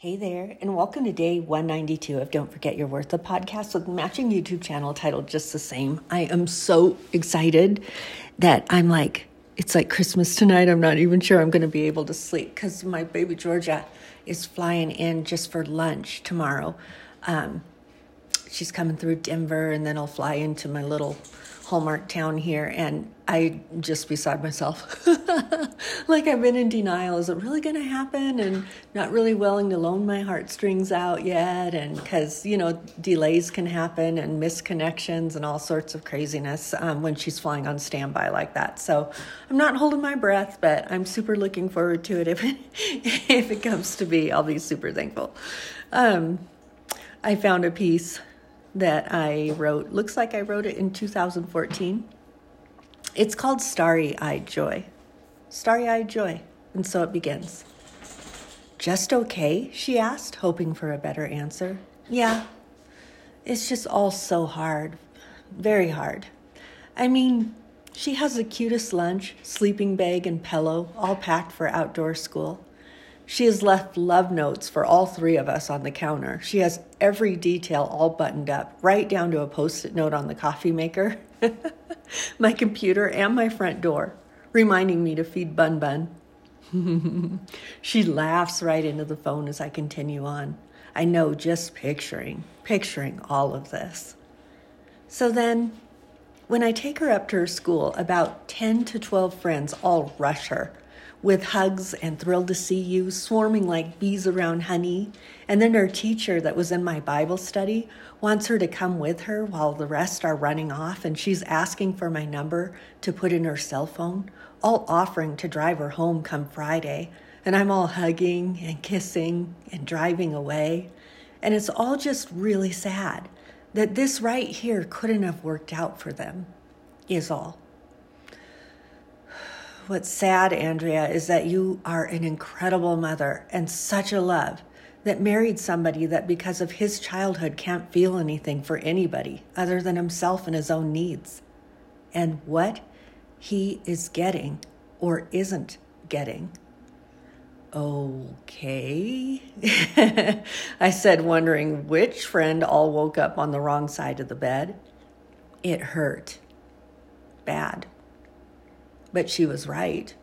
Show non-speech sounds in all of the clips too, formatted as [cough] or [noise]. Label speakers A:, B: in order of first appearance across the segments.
A: Hey there, and welcome to day 192 of Don't Forget Your Worth, the podcast with matching YouTube channel titled just the same. I am so excited that I'm like, it's like Christmas tonight. I'm not even sure I'm going to be able to sleep because my baby Georgia is flying in just for lunch tomorrow. Um, she's coming through Denver, and then I'll fly into my little Hallmark town here, and I just beside myself. [laughs] like I've been in denial. Is it really going to happen? And not really willing to loan my heartstrings out yet. And because, you know, delays can happen and misconnections and all sorts of craziness um, when she's flying on standby like that. So I'm not holding my breath, but I'm super looking forward to it. If it, [laughs] if it comes to be, I'll be super thankful. Um, I found a piece that I wrote. Looks like I wrote it in 2014. It's called Starry Eyed Joy. Starry Eyed Joy. And so it begins. Just okay? she asked, hoping for a better answer. Yeah. It's just all so hard. Very hard. I mean, she has the cutest lunch, sleeping bag, and pillow, all packed for outdoor school. She has left love notes for all three of us on the counter. She has every detail all buttoned up, right down to a post it note on the coffee maker, [laughs] my computer, and my front door, reminding me to feed Bun Bun. [laughs] she laughs right into the phone as I continue on. I know just picturing, picturing all of this. So then, when I take her up to her school, about 10 to 12 friends all rush her with hugs and thrilled to see you, swarming like bees around honey. And then her teacher, that was in my Bible study, wants her to come with her while the rest are running off, and she's asking for my number to put in her cell phone, all offering to drive her home come Friday. And I'm all hugging and kissing and driving away. And it's all just really sad that this right here couldn't have worked out for them, is all what's sad, Andrea, is that you are an incredible mother and such a love that married somebody that because of his childhood can't feel anything for anybody other than himself and his own needs. And what he is getting or isn't getting. Okay. [laughs] I said, wondering which friend all woke up on the wrong side of the bed. It hurt. Bad but she was right.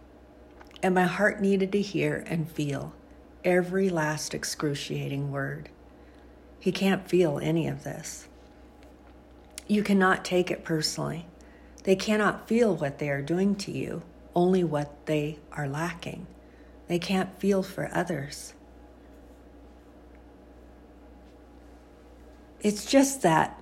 A: And my heart needed to hear and feel every last excruciating word. He can't feel any of this. You cannot take it personally. They cannot feel what they are doing to you, only what they are lacking. They can't feel for others. It's just that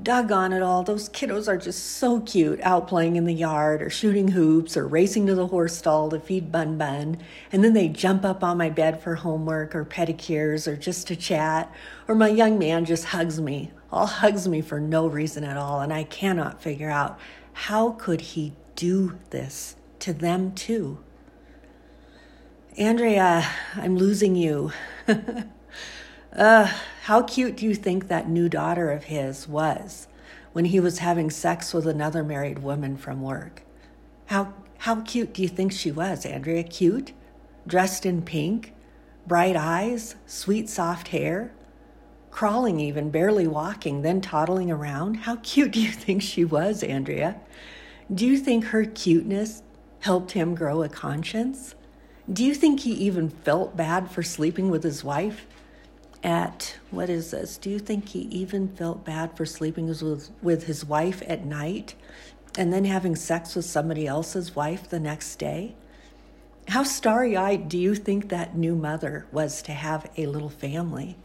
A: doggone it all, those kiddos are just so cute out playing in the yard or shooting hoops or racing to the horse stall to feed Bun Bun. And then they jump up on my bed for homework or pedicures or just to chat. Or my young man just hugs me, all hugs me for no reason at all. And I cannot figure out how could he do this to them too? Andrea, I'm losing you. [laughs] Uh, how cute do you think that new daughter of his was when he was having sex with another married woman from work? How, how cute do you think she was, Andrea? Cute? Dressed in pink? Bright eyes? Sweet soft hair? Crawling, even, barely walking, then toddling around? How cute do you think she was, Andrea? Do you think her cuteness helped him grow a conscience? Do you think he even felt bad for sleeping with his wife? At what is this? Do you think he even felt bad for sleeping with, with his wife at night and then having sex with somebody else's wife the next day? How starry eyed do you think that new mother was to have a little family?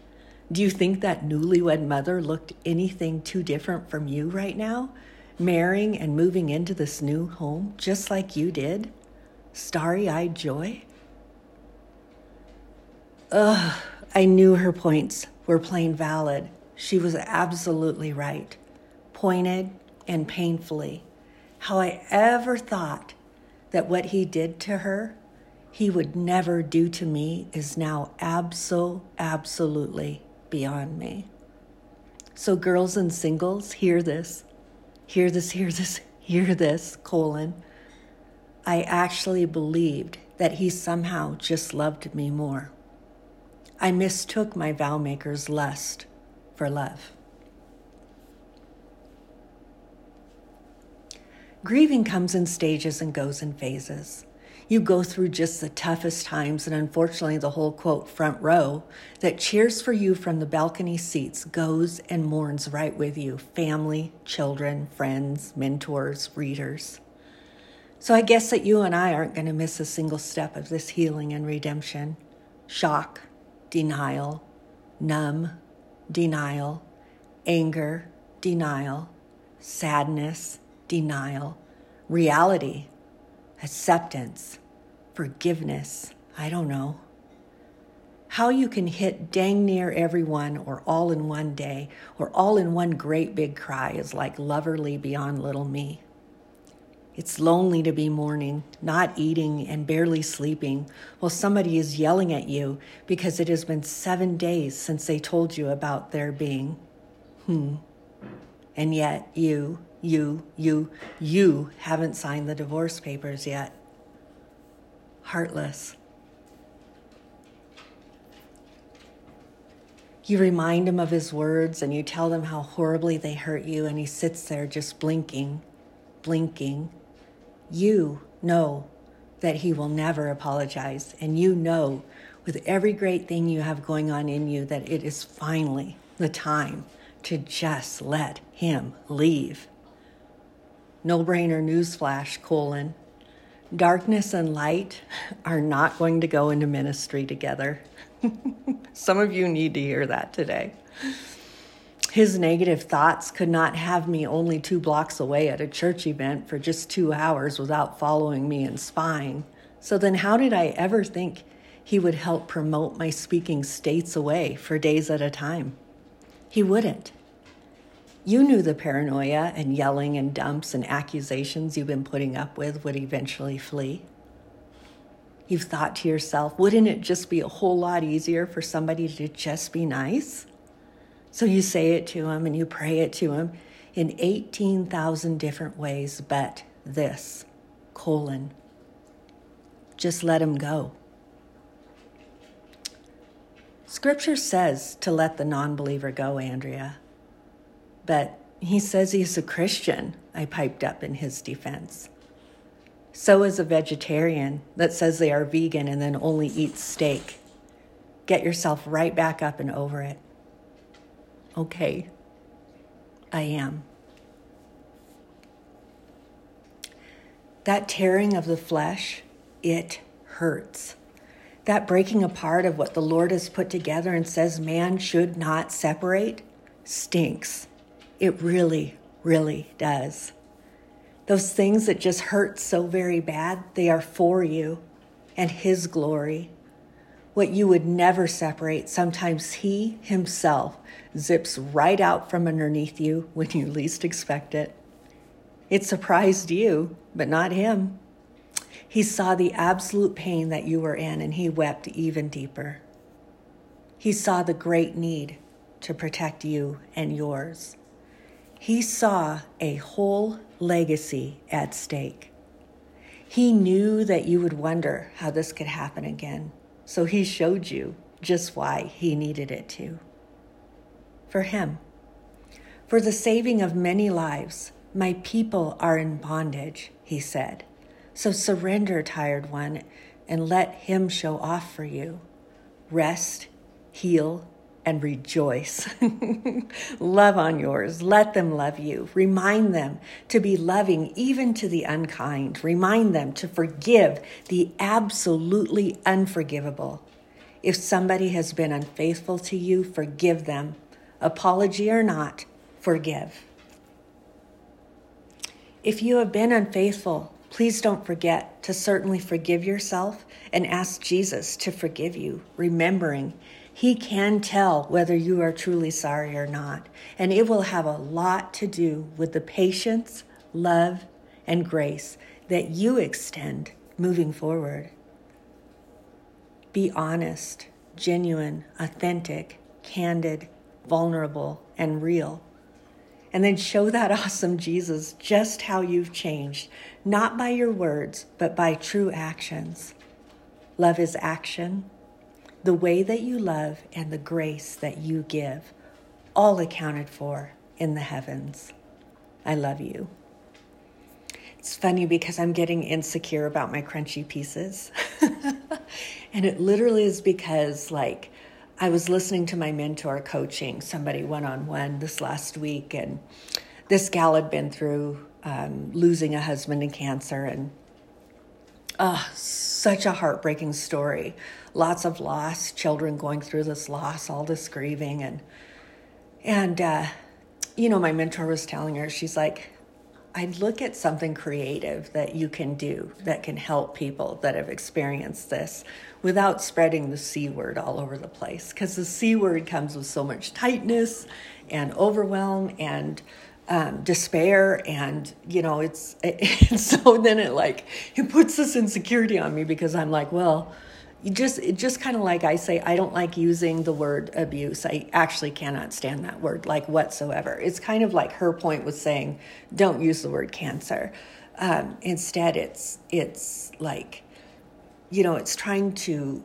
A: Do you think that newlywed mother looked anything too different from you right now, marrying and moving into this new home just like you did? Starry eyed joy? Ugh. I knew her points were plain valid. She was absolutely right, pointed and painfully. How I ever thought that what he did to her, he would never do to me is now abso absolutely beyond me. So, girls and singles, hear this, hear this, hear this, hear this, colon. I actually believed that he somehow just loved me more. I mistook my vow maker's lust for love. Grieving comes in stages and goes in phases. You go through just the toughest times, and unfortunately, the whole quote front row that cheers for you from the balcony seats goes and mourns right with you family, children, friends, mentors, readers. So I guess that you and I aren't going to miss a single step of this healing and redemption. Shock, denial, numb, denial, anger, denial, sadness, denial, reality, acceptance, forgiveness. I don't know. How you can hit dang near everyone or all in one day or all in one great big cry is like loverly beyond little me. It's lonely to be mourning, not eating, and barely sleeping while somebody is yelling at you because it has been seven days since they told you about their being. Hmm. And yet, you, you, you, you haven't signed the divorce papers yet. Heartless. You remind him of his words and you tell them how horribly they hurt you, and he sits there just blinking, blinking you know that He will never apologize. And you know, with every great thing you have going on in you, that it is finally the time to just let Him leave. No brainer newsflash, colon. Darkness and light are not going to go into ministry together. [laughs] Some of you need to hear that today. His negative thoughts could not have me only two blocks away at a church event for just two hours without following me and spying. So then, how did I ever think he would help promote my speaking states away for days at a time? He wouldn't. You knew the paranoia and yelling and dumps and accusations you've been putting up with would eventually flee. You've thought to yourself, wouldn't it just be a whole lot easier for somebody to just be nice? So you say it to him and you pray it to him in 18,000 different ways, but this, colon. Just let him go. Scripture says to let the non believer go, Andrea. But he says he's a Christian, I piped up in his defense. So is a vegetarian that says they are vegan and then only eats steak. Get yourself right back up and over it okay, I am. That tearing of the flesh, it hurts. That breaking apart of what the Lord has put together and says man should not separate stinks. It really, really does. Those things that just hurt so very bad, they are for you and His glory what you would never separate, sometimes He Himself zips right out from underneath you when you least expect it. It surprised you, but not Him. He saw the absolute pain that you were in and He wept even deeper. He saw the great need to protect you and yours. He saw a whole legacy at stake. He knew that you would wonder how this could happen again. So he showed you just why he needed it to. For him, for the saving of many lives, my people are in bondage, he said. So surrender, tired one, and let him show off for you. Rest, heal, and rejoice. [laughs] love on yours. Let them love you. Remind them to be loving even to the unkind. Remind them to forgive the absolutely unforgivable. If somebody has been unfaithful to you, forgive them. Apology or not, forgive. If you have been unfaithful, please don't forget to certainly forgive yourself and ask Jesus to forgive you, remembering he can tell whether you are truly sorry or not. And it will have a lot to do with the patience, love, and grace that you extend moving forward. Be honest, genuine, authentic, candid, vulnerable, and real. And then show that [laughs] awesome Jesus just how you've changed, not by your words, but by true actions. Love is action the way that you love, and the grace that you give, all accounted for in the heavens. I love you. It's funny because I'm getting insecure about my crunchy pieces. [laughs] and it literally is because, like, I was listening to my mentor coaching somebody one on one this last week, and this gal had been through um, losing a husband to cancer, and uh, such a heartbreaking story. Lots of loss, children going through this loss, all this grieving, and and uh, you know, my mentor was telling her, she's like, I'd look at something creative that you can do that can help people that have experienced this without spreading the C word all over the place. Because the C word comes with so much tightness and overwhelm and um, despair. And, you know, it's, [laughs] it, so then it like, it puts this insecurity on me because I'm like, well, you just it just kind of like I say I don't like using the word abuse. I actually cannot stand that word like whatsoever. It's kind of like her point was saying don't use the word cancer. Um, instead, it's it's like you know it's trying to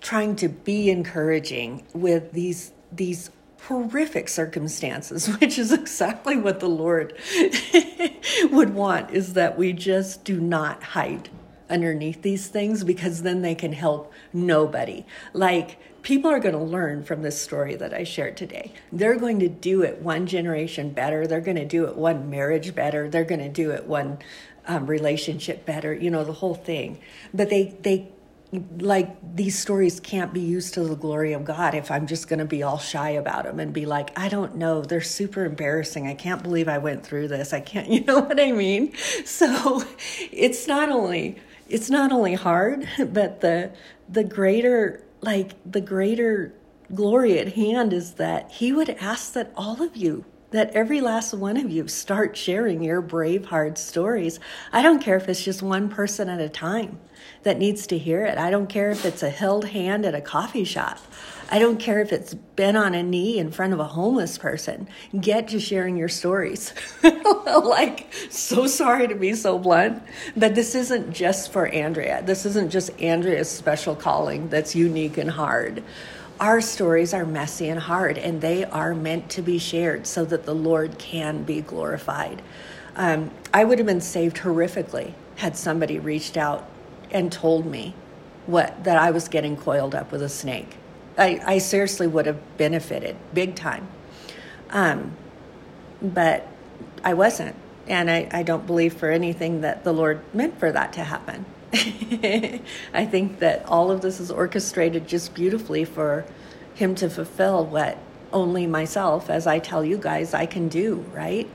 A: trying to be encouraging with these these horrific circumstances, [laughs] which is exactly what the Lord [laughs] would want is that we just do not hide underneath these things because then they can help nobody. Like, people are going to learn from this story that I shared today. They're going to do it one generation better. They're going to do it one marriage better. They're going to do it one um, relationship better. You know, the whole thing. But they, they, like these stories can't be used to the glory of God if I'm just going to be all shy about them and be like, I don't know, they're super embarrassing. I can't believe I went through this. I can't, [laughs] you know what I mean? So it's not only it's not only hard, but the the greater like the greater glory at hand is that he would ask that all of you that every last one of you start sharing your brave hard stories. I don't care if it's just one person at a time that needs to hear it. I don't care if it's a held hand at a coffee shop. I don't care if it's been on a knee in front of a homeless person. Get to sharing your stories. [laughs] like, so sorry to be so blunt, but this isn't just for Andrea. This isn't just Andrea's special calling that's unique and hard. Our stories are messy and hard, and they are meant to be shared so that the Lord can be glorified. Um, I would have been saved horrifically had somebody reached out and told me what that I was getting coiled up with a snake. I, I seriously would have benefited big time. Um, but I wasn't. And I, I don't believe for anything that the Lord meant for that to happen. [laughs] I think that all of this is orchestrated just beautifully for Him to fulfill what only myself, as I tell you guys, I can do, right?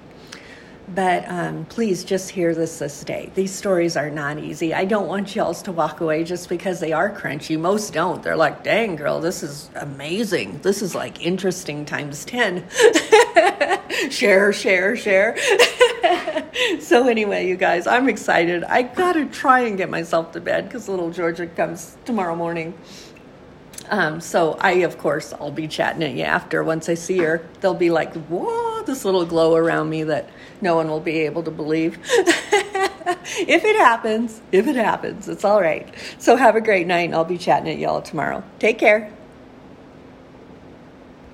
A: But um, please just hear this this day. These stories are not easy. I don't want y'all to walk away just because they are crunchy. Most don't. They're like, dang, girl, this is amazing. This is like interesting times 10. [laughs] share, share, share. [laughs] so, anyway, you guys, I'm excited. I got to try and get myself to bed because little Georgia comes tomorrow morning. Um, so I, of course, I'll be chatting at you after. Once I see her, there'll be like, whoa, this little glow around me that no one will be able to believe. [laughs] if it happens, if it happens, it's all right. So have a great night, I'll be chatting at y'all tomorrow. Take care.